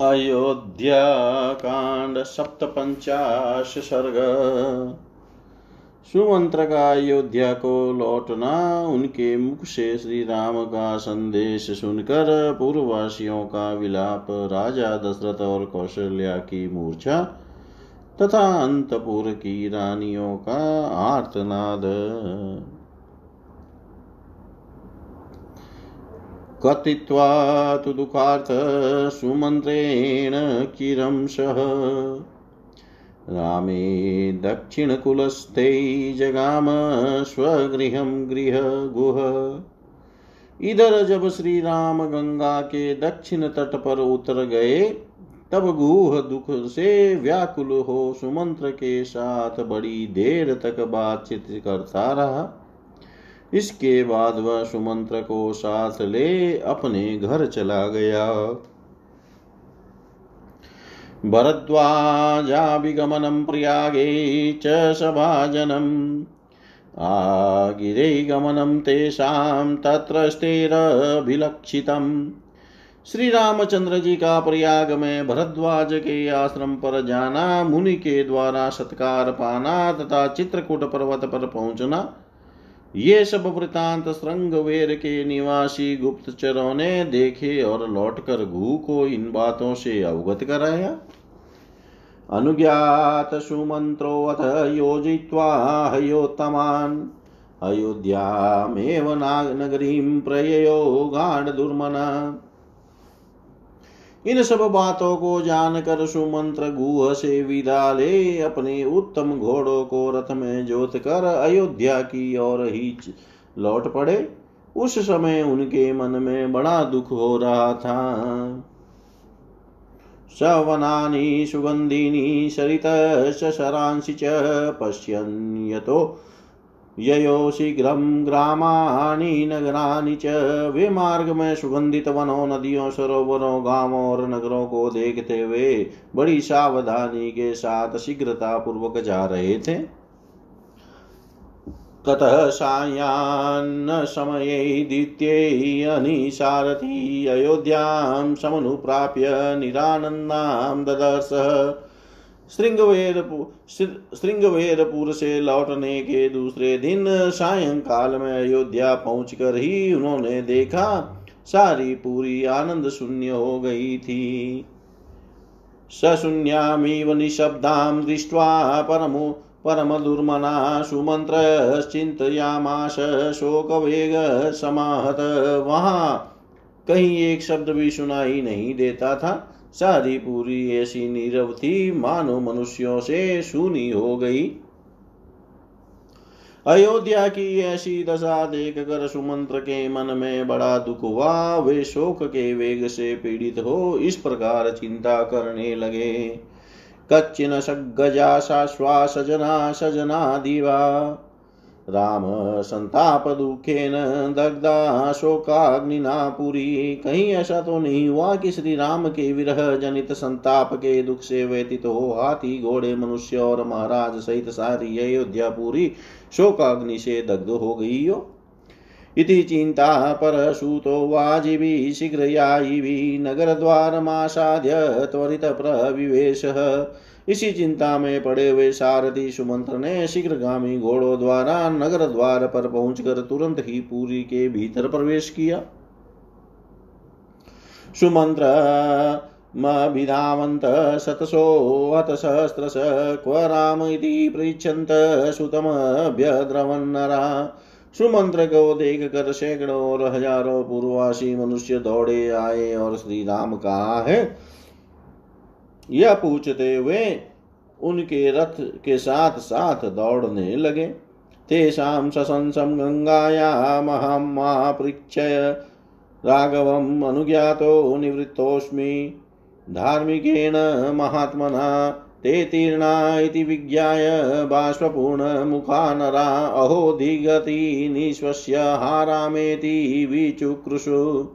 अयोध्याकाण्ड सप्तपञ्चाश सर्ग सुमंत्र का अयोध्या को लौटना उनके मुख से श्री राम का संदेश सुनकर पूर्ववासियों का विलाप, राजा दशरथ और कौशल्या की मूर्छा तथा अंतपुर की रानियों का आर्तनाद। कथित्वा तु दुःखार्थ सुमन्त्रेण किरं सह। रामे दक्षिणकुलस्थे जगाम स्वगृहं गृहगुह इधर जब श्री राम गंगा के दक्षिण तट पर उतर गए, तब गुह दुख से व्याकुल हो सुमंत्र के साथ बड़ी देर तक बातचीत करता रहा। इसके बाद वह सुमंत्र को साथ ले अपने घर चला गया। भरद्वाजाभिगमनं प्रयागे च सभाजनम् आगिरे गमनं तेषां तत्र स्थिरभिलक्षितम् श्री रामचंद्र जी का प्रयाग में भरद्वाज के आश्रम पर जाना, मुनि के द्वारा सत्कार पाना तथा चित्रकूट पर्वत पर पहुँचना ये सब वृतांत श्रृंग वेर के निवासी गुप्तचरों ने देखे और लौटकर घू को इन बातों से अवगत कराया। अनुज्ञात सुमंत्रो सुमंत्रोऽथ योजित्वा हयोत्तमान्। अयोध्यामेव नगरीं प्रययो दुर्मना। इन सब बातों को जानकर सुमंत्र गुह से विदा ले अपने उत्तम घोड़ों को रथ में जोत कर अयोध्या की ओर ही लौट पड़े। उस समय उनके मन में बड़ा दुख हो रहा था। सवनानि सुगंधिनी सरित शरांसि च पश्यन् यतो ययो शीघ्रं ग्रामाणि नगराणि च वे मार्ग में सुगंधित वनों नदियों, सरोवरों, गाँवों और नगरों को देखते हुए बड़ी सावधानी के साथ शीघ्रता पूर्वक जा रहे थे। ततः सायान्न समये द्वितीये अनिसारथी अयोध्यां समनुप्राप्य निरानन्दां ददर्शः। श्रृंगवेरपुर से लौटने के दूसरे दिन सायंकाल में अयोध्या पहुंचकर ही उन्होंने देखा। सारी पूरी आनंद शून्य हो गई थी। सशून्यामिव निशब्दां दृष्ट्वा परमो परम दुर्मना परमदुर्मना सुमन्त्रश्चिन्तयामाश शोकवेग समाहत। वहाँ कहीं एक शब्द भी सुनाई नहीं देता था। सारी पूरी ऐसी नीरव थी, मानो मनुष्यों से सुनी हो गई। अयोध्या की ऐसी दशा देख कर सुमंत्र के मन में बड़ा दुख हुआ। वे शोक के वेग से पीड़ित हो इस प्रकार चिंता करने लगे। कच्चिन सज्ञा शाश्वास जना सजना दिवा। राम संताप दुखेन दग्धा शोकाग्निना पुरी। कहीं ऐसा तो नहीं हुआ कि श्री राम के विरह जनित संताप के दुख से व्यतीत हो। हाथी, घोड़े, मनुष्य और महाराज सहित सारी अयोध्या पूरी शोकाग्नि से दग्ध हो गई हो। इति चिन्ता परसूतो वाजिभिः शीघ्रयायिभिः नगरद्वारमासाद्य त्वरितप्रविवेशः इसी चिंता में पड़े हुए सारथी सुमंत्र ने शीघ्रगामी घोड़ों द्वारा नगर द्वार पर पहुंचकर तुरंत ही पूरी के भीतर प्रवेश किया। सुमंत्र मभिधावन्त शतशो हत सहस्रश क्व राम इति पृच्छन्त सुमंत्र को देख कर सैकड़ों और हज़ारों पूर्ववासी मनुष्य दौड़े आए और श्री राम कहा है, यह पूछते हुए उनके रथ के साथ साथ दौड़ने लगे। तेषां सशंसं गङ्गाया महामापृच्छय राघवम् अनुज्ञातो निवृत्तोऽस्मि। धार्मिकेण महात्मना ते तीर्णा इति विज्ञाय बाष्पूर्णमुखा नरा अहो धिगति निःश्वस्य हारामेति विचुकृषु।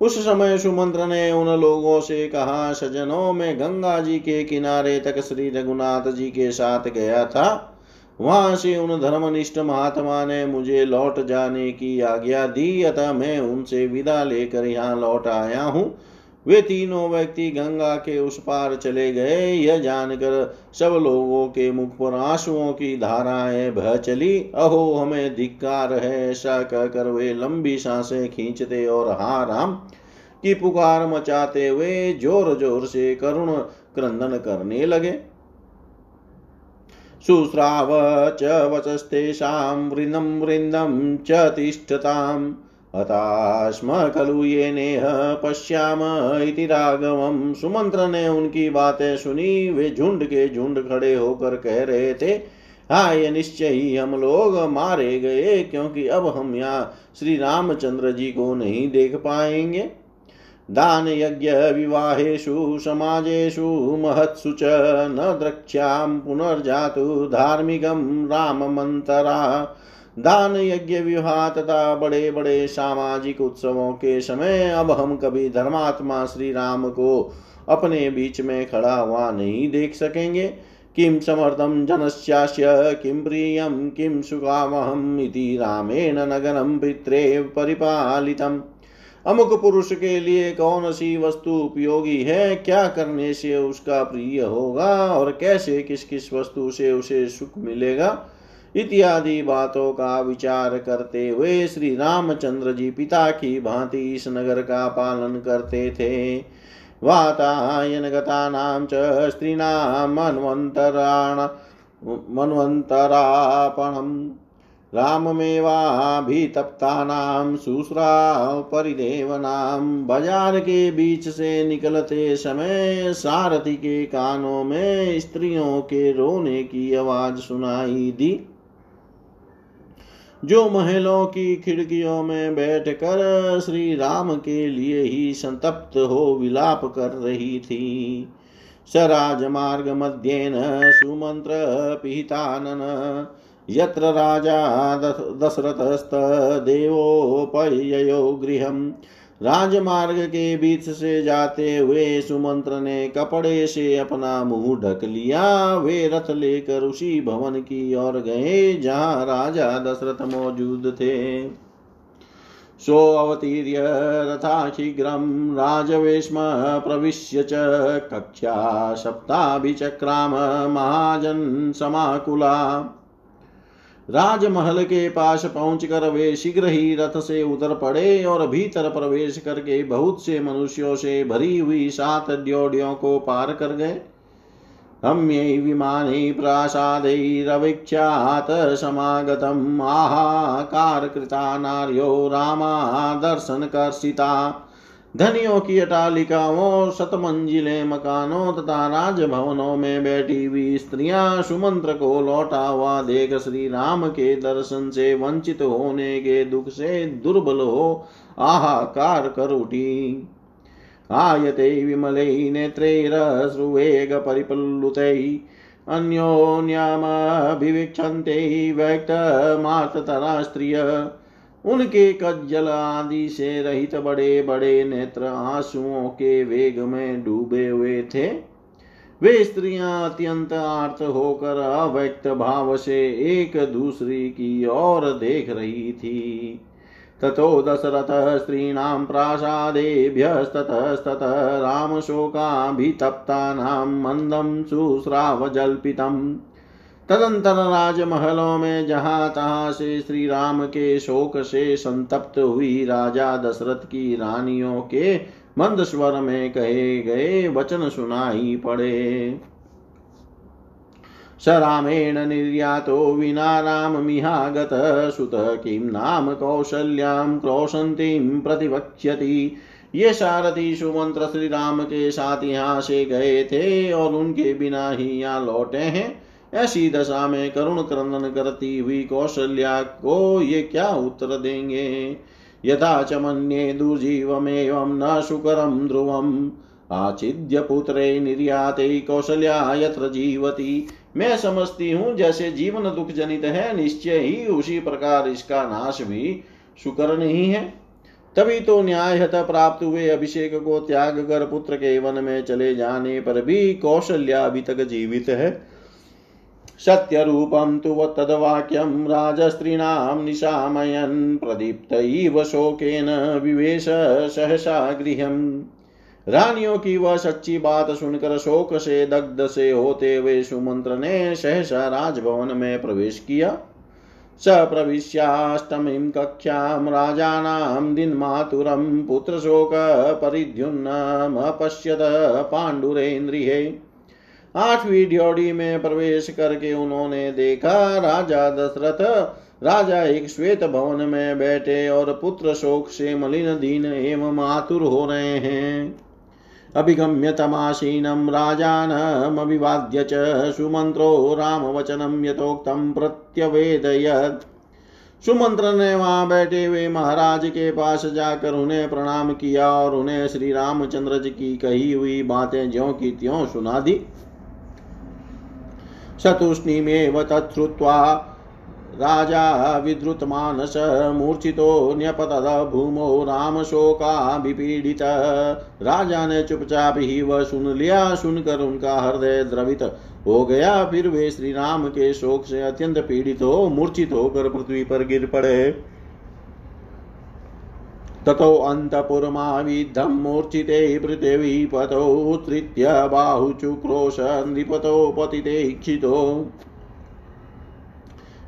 उस समय सुमंत्र ने उन लोगों से कहा, सजनों, में गंगा जी के किनारे तक श्री रघुनाथ जी के साथ गया था। वहाँ से उन धर्मनिष्ठ महात्मा ने मुझे लौट जाने की आज्ञा दी, अतः मैं उनसे विदा लेकर यहाँ लौट आया हूँ। वे तीनों व्यक्ति गंगा के उस पार चले गए। यह जानकर सब लोगों के मुख पर आंसुओं की धाराएँ बह चली। अहो, हमें धिक्कार है ऐसा कहकर वे लंबी साँसें खींचते और हा राम की पुकार मचाते हुए ज़ोर ज़ोर से करुण क्रंदन करने लगे। शुश्राव च वचस्तेषां वृन्दं वृन्दं च तिष्ठताम्। हताश्म खलु ये नेह पश्याम इति राघवम सुमंत्र ने उनकी बातें सुनी। वे झुंड के झुंड खड़े होकर कह रहे थे हाँ ये निश्चय ही हम लोग मारे गए, क्योंकि अब हम यहाँ श्री रामचंद्र जी को नहीं देख पाएँगे। दान यज्ञ विवाहेषु, समाजेषु, महत्सु न द्रक्ष्यां पुनर्जातु धार्मिकं राममन्तरा दान यज्ञ विवाह तथा बड़े बड़े सामाजिक उत्सवों के समय अब हम कभी धर्मात्मा श्री राम को अपने बीच में खड़ा हुआ नहीं देख सकेंगे। किं समर्थं जनस्यास्य, किं प्रियं, किं सुखावहम् इति रामेण नगरं पित्रे परिपालितम्। अमुक पुरुष के लिए कौन सी वस्तु उपयोगी है? क्या करने से उसका प्रिय होगा और कैसे किस किस वस्तु से उसे सुख मिलेगा? इत्यादि बातों का विचार करते हुए श्री रामचंद्र जी पिता की भांति इस नगर का पालन करते थे। वातायन गतानां च स्त्रीणां मन्वन्तराण मन्वन्तरापणम् राममेवाभितप्तानां शुश्राव परिदेवनां बाज़ार के बीच से निकलते समय सारथी के कानों में स्त्रियों के रोने की आवाज़ सुनाई दी। जो महलों की खिड़कियों में बैठकर श्री राम के लिए ही संतप्त हो विलाप कर रही थी। सराजमार्ग मध्येन सुमंत्र पीतानन यत्र राजा दशरथस्तदेवोपययो गृहम्। राजमार्ग के बीच से जाते हुए सुमंत्र ने कपड़े से अपना मुँह ढक लिया। वे रथ लेकर उसी भवन की ओर गए, जहाँ राजा दशरथ मौजूद थे। सो अवतीर्य रथा शीघ्रं राजवेश्म प्रविश्य कक्षा सप्ताभिचक्राम महाजन समाकुला। राजमहल के पास पहुंचकर वे शीघ्र ही रथ से उतर पड़े और भीतर प्रवेश करके बहुत से मनुष्यों से भरी हुई सात ड्योडियों को पार कर गए। हम्यै विमाने प्रासादैरवीक्षात् समागतम्। आहाकारकृता नार्यो रामा दर्शनकर्षिता धनियों की अटालिकाओं, शतमंजिले मकानों तथा राजभवनों में बैठी हुई स्त्रियाँ सुमंत्र को लौटा हुआ देख श्री राम के दर्शन से वंचित होने के दुख से दुर्बल हो आहाकार कर उठी। आयते विमलै नेत्रैरश्रुवेग परिप्लुतै अन्योन्यामभिवीक्षन्ते व्यक्तमार्ततरा स्त्रिय उनके कज्जल आदि से रहित बड़े बड़े नेत्र आंसुओं के वेग में डूबे हुए थे। वे स्त्रियाँ अत्यंत आर्त होकर अव्यक्त भाव से एक दूसरी की ओर देख रही थी। ततो दशरथः स्त्रीणां प्रासादेभ्यस्ततस्ततः रामशोकाभितप्तानां मन्दं शुश्रावजल्पितम् तदंतर राजमहलों में जहाँ तहां से श्री राम के शोक से संतप्त हुई राजा दशरथ की रानियों के मंद स्वर में कहे गए वचन सुनाई पड़े। स रामेण निर्यातो विना राममिहागत सुत किं नाम कौशल्यां क्रोशन्तीं प्रतिवक्ष्यति। ये सारथी सुमंत्र श्री राम के साथ यहाँ से गए थे और उनके बिना ही यहाँ लौटे हैं। ऐसी दशा में करुण क्रंदन करती हुई कौशल्या को ये क्या उत्तर देंगे? यथा च मन्ये दुर्जीवमेवं न सुकरं ध्रुवम् आचिद्य पुत्रे निर्याते कौशल्या यत्र जीवती। मैं समझती हूँ जैसे जीवन दुख जनित है, निश्चय ही उसी प्रकार इसका नाश भी सुकर नहीं है। तभी तो न्यायत प्राप्त हुए अभिषेक को त्याग कर पुत्र के वन में चले जाने पर भी कौशल्या अभी तक जीवित है। सत्य रूपम तु तदवाक्यम राजस्त्रीणाम निशामयन प्रदीप्त शोकेन विवेश सहसा गृहम रानियों की वह सच्ची बात सुनकर शोक से, दग्ध से होते हुए सुमंत्र ने सहसा राजभवन में प्रवेश किया। स प्रविश्याष्टमीं कक्ष्यां राजानां दिन्मातुरं पुत्रशोकपरिद्युन्नमपश्यत पाण्डुरेन्द्रिये आठवीं ड्योढ़ी में प्रवेश करके उन्होंने देखा, राजा दशरथ, राजा एक श्वेत भवन में बैठे और पुत्र शोक से मलिन दीन एवं आतुर हो रहे हैं। अभिगम्य तमासीनं राजानमभिवाद्य च सुमन्त्रो रामवचनं यथोक्तं प्रत्यवेदयत्। सुमंत्र ने वहाँ बैठे हुए महाराज के पास जाकर उन्हें प्रणाम किया और उन्हें श्री रामचंद्र जी की कही हुई बातें ज्यो की त्यों सुना दी। शतुष्णीमेव तच्छ्रुत्वा राजा विद्रुतमानस मूर्छितो न्यपतद भूमो राम शोकाभिपीडित राजा ने चुपचाप ही वह सुन लिया, सुनकर उनका हृदय द्रवित हो गया। फिर वे श्री राम के शोक से अत्यंत पीड़ित हो, मूर्छित होकर पृथ्वी पर गिर पड़े। ततो अन्तपुरमाविद्धं मूर्छिते पृथिवीपतौ उत्सृत्य बाहुचुक्रोश नृपतो पतिते इक्षितो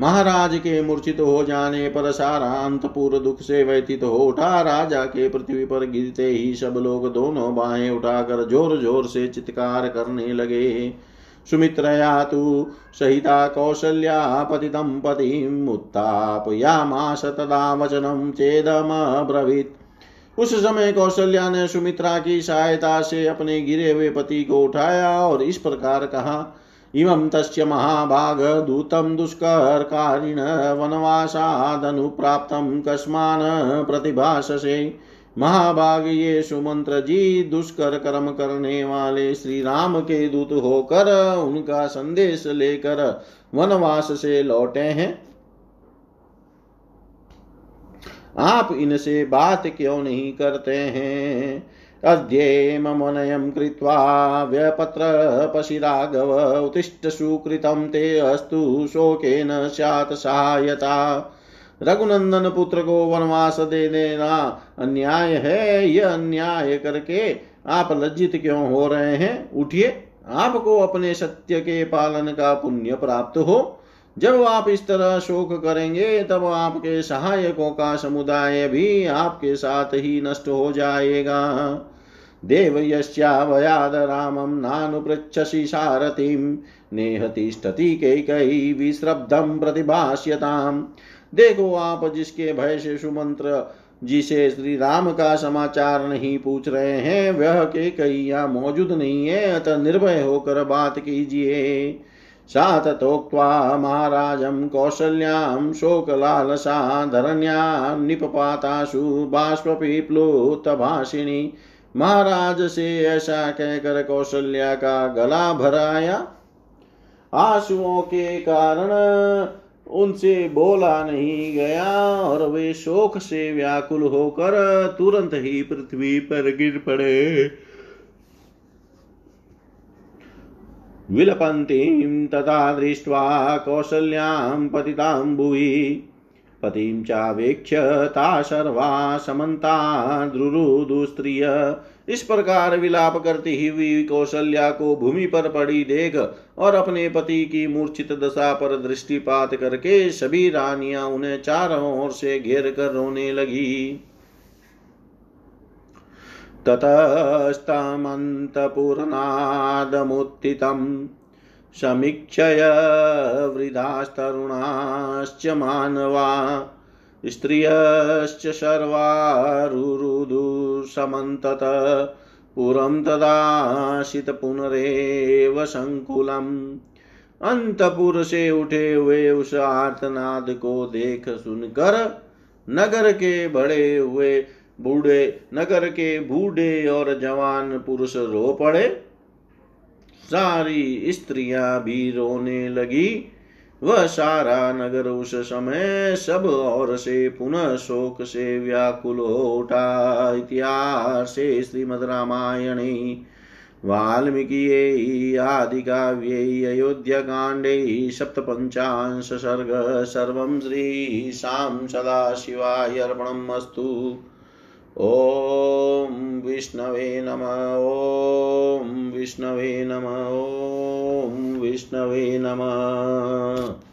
महाराज के मूर्छित हो जाने पर सारा अंतपुर दुख से व्यतीत हो उठा। राजा के पृथ्वी पर गिरते ही सब लोग दोनों बाहें उठाकर ज़ोर ज़ोर से चित्कार करने लगे। सुमित्रया तु सहिता कौसल्या पतितं पतिम् उत्थापयामास तदा वचनं चेदमब्रवीत्। उस समय कौशल्या ने सुमित्रा की सहायता से अपने गिरे हुए पति को उठाया और इस प्रकार कहा, इमं तस्य महाभागदूतं दुष्करकारिण वनवासादनुप्राप्तं कस्मान् प्रतिभाषसे महाभाग ये सुमंत्र जी दुष्कर कर्म करने वाले श्री राम के दूत होकर उनका संदेश लेकर वनवास से लौटे हैं। आप इनसे बात क्यों नहीं करते हैं? अद्येमनयं कृत्वा व्यपत्र पशिराघव उत्तिष्ठ सुकृतं ते अस्तु शोकेन स्यात् सहायता। रघुनंदन पुत्र को वनवास दे देना अन्याय है यह अन्याय करके आप लज्जित क्यों हो रहे हैं? उठिए, आपको अपने सत्य के पालन का पुण्य प्राप्त हो। जब आप इस तरह शोक करेंगे, तब आपके सहायकों का समुदाय भी आपके साथ ही नष्ट हो जाएगा। देव यस्यावयाद रामं नानुपृच्छसि सारथिं नेहतिष्ठति कैकयी विश्रब्धं प्रतिभाष्यताम्। देखो आप जिसके भय से सुमंत्र, जिसे श्री राम का समाचार नहीं पूछ रहे हैं, वह के कई यहाँ मौजूद नहीं है, अतः निर्भय होकर बात कीजिए। सात तोक्त्वा महाराजं कौशल्यां, शोकलालसा, धरण्यां निपपाताशु महाराज से ऐसा कहकर कौशल्या का गला भराया। आंसुओं के कारण उनसे बोला नहीं गया और वे शोक से व्याकुल होकर तुरंत ही पृथ्वी पर गिर पड़े। विलपंती तथा दृष्ट्वा कौसल्यां पतितां भुवि। पतिं चावेक्ष्य ता सर्वा समन्ता द्रुरुदुस्त्रिय इस प्रकार विलाप करती हुई कौशल्या को भूमि पर पड़ी देख और अपने पति की मूर्छित दशा पर दृष्टिपात करके सभी रानियाँ उन्हें चारों ओर से घेर कर रोने लगी। ततस्तमन्तपुरनादमुत्थितं समीक्षय वृद्धास्तरुणाश्च मानवा, स्त्रियश्च सर्वारुरुदु समन्तत तदाशित तदाशितपुनरेव सङ्कुलम् अंतपुर से उठे हुए उस आर्तनाद को देख सुनकर, नगर के बड़े हुए बूढ़े, नगर के बूढ़े और जवान पुरुष रो पड़े। सारी स्त्रियाँ भी रोने लगी। वह सारा नगर उस समय सब और से पुनः शोक से व्याकुल उठा। इतिहास श्रीमद रामायणे वाल्मीकि आदि काव्ये अयोध्याकाण्डे सप्तपञ्चांश सर्ग, सर्वं श्रीशां सदाशिवाय अर्पणम् अस्तु। ॐ विष्णवे नम ॐ विष्णवे नम विष्णवे नमः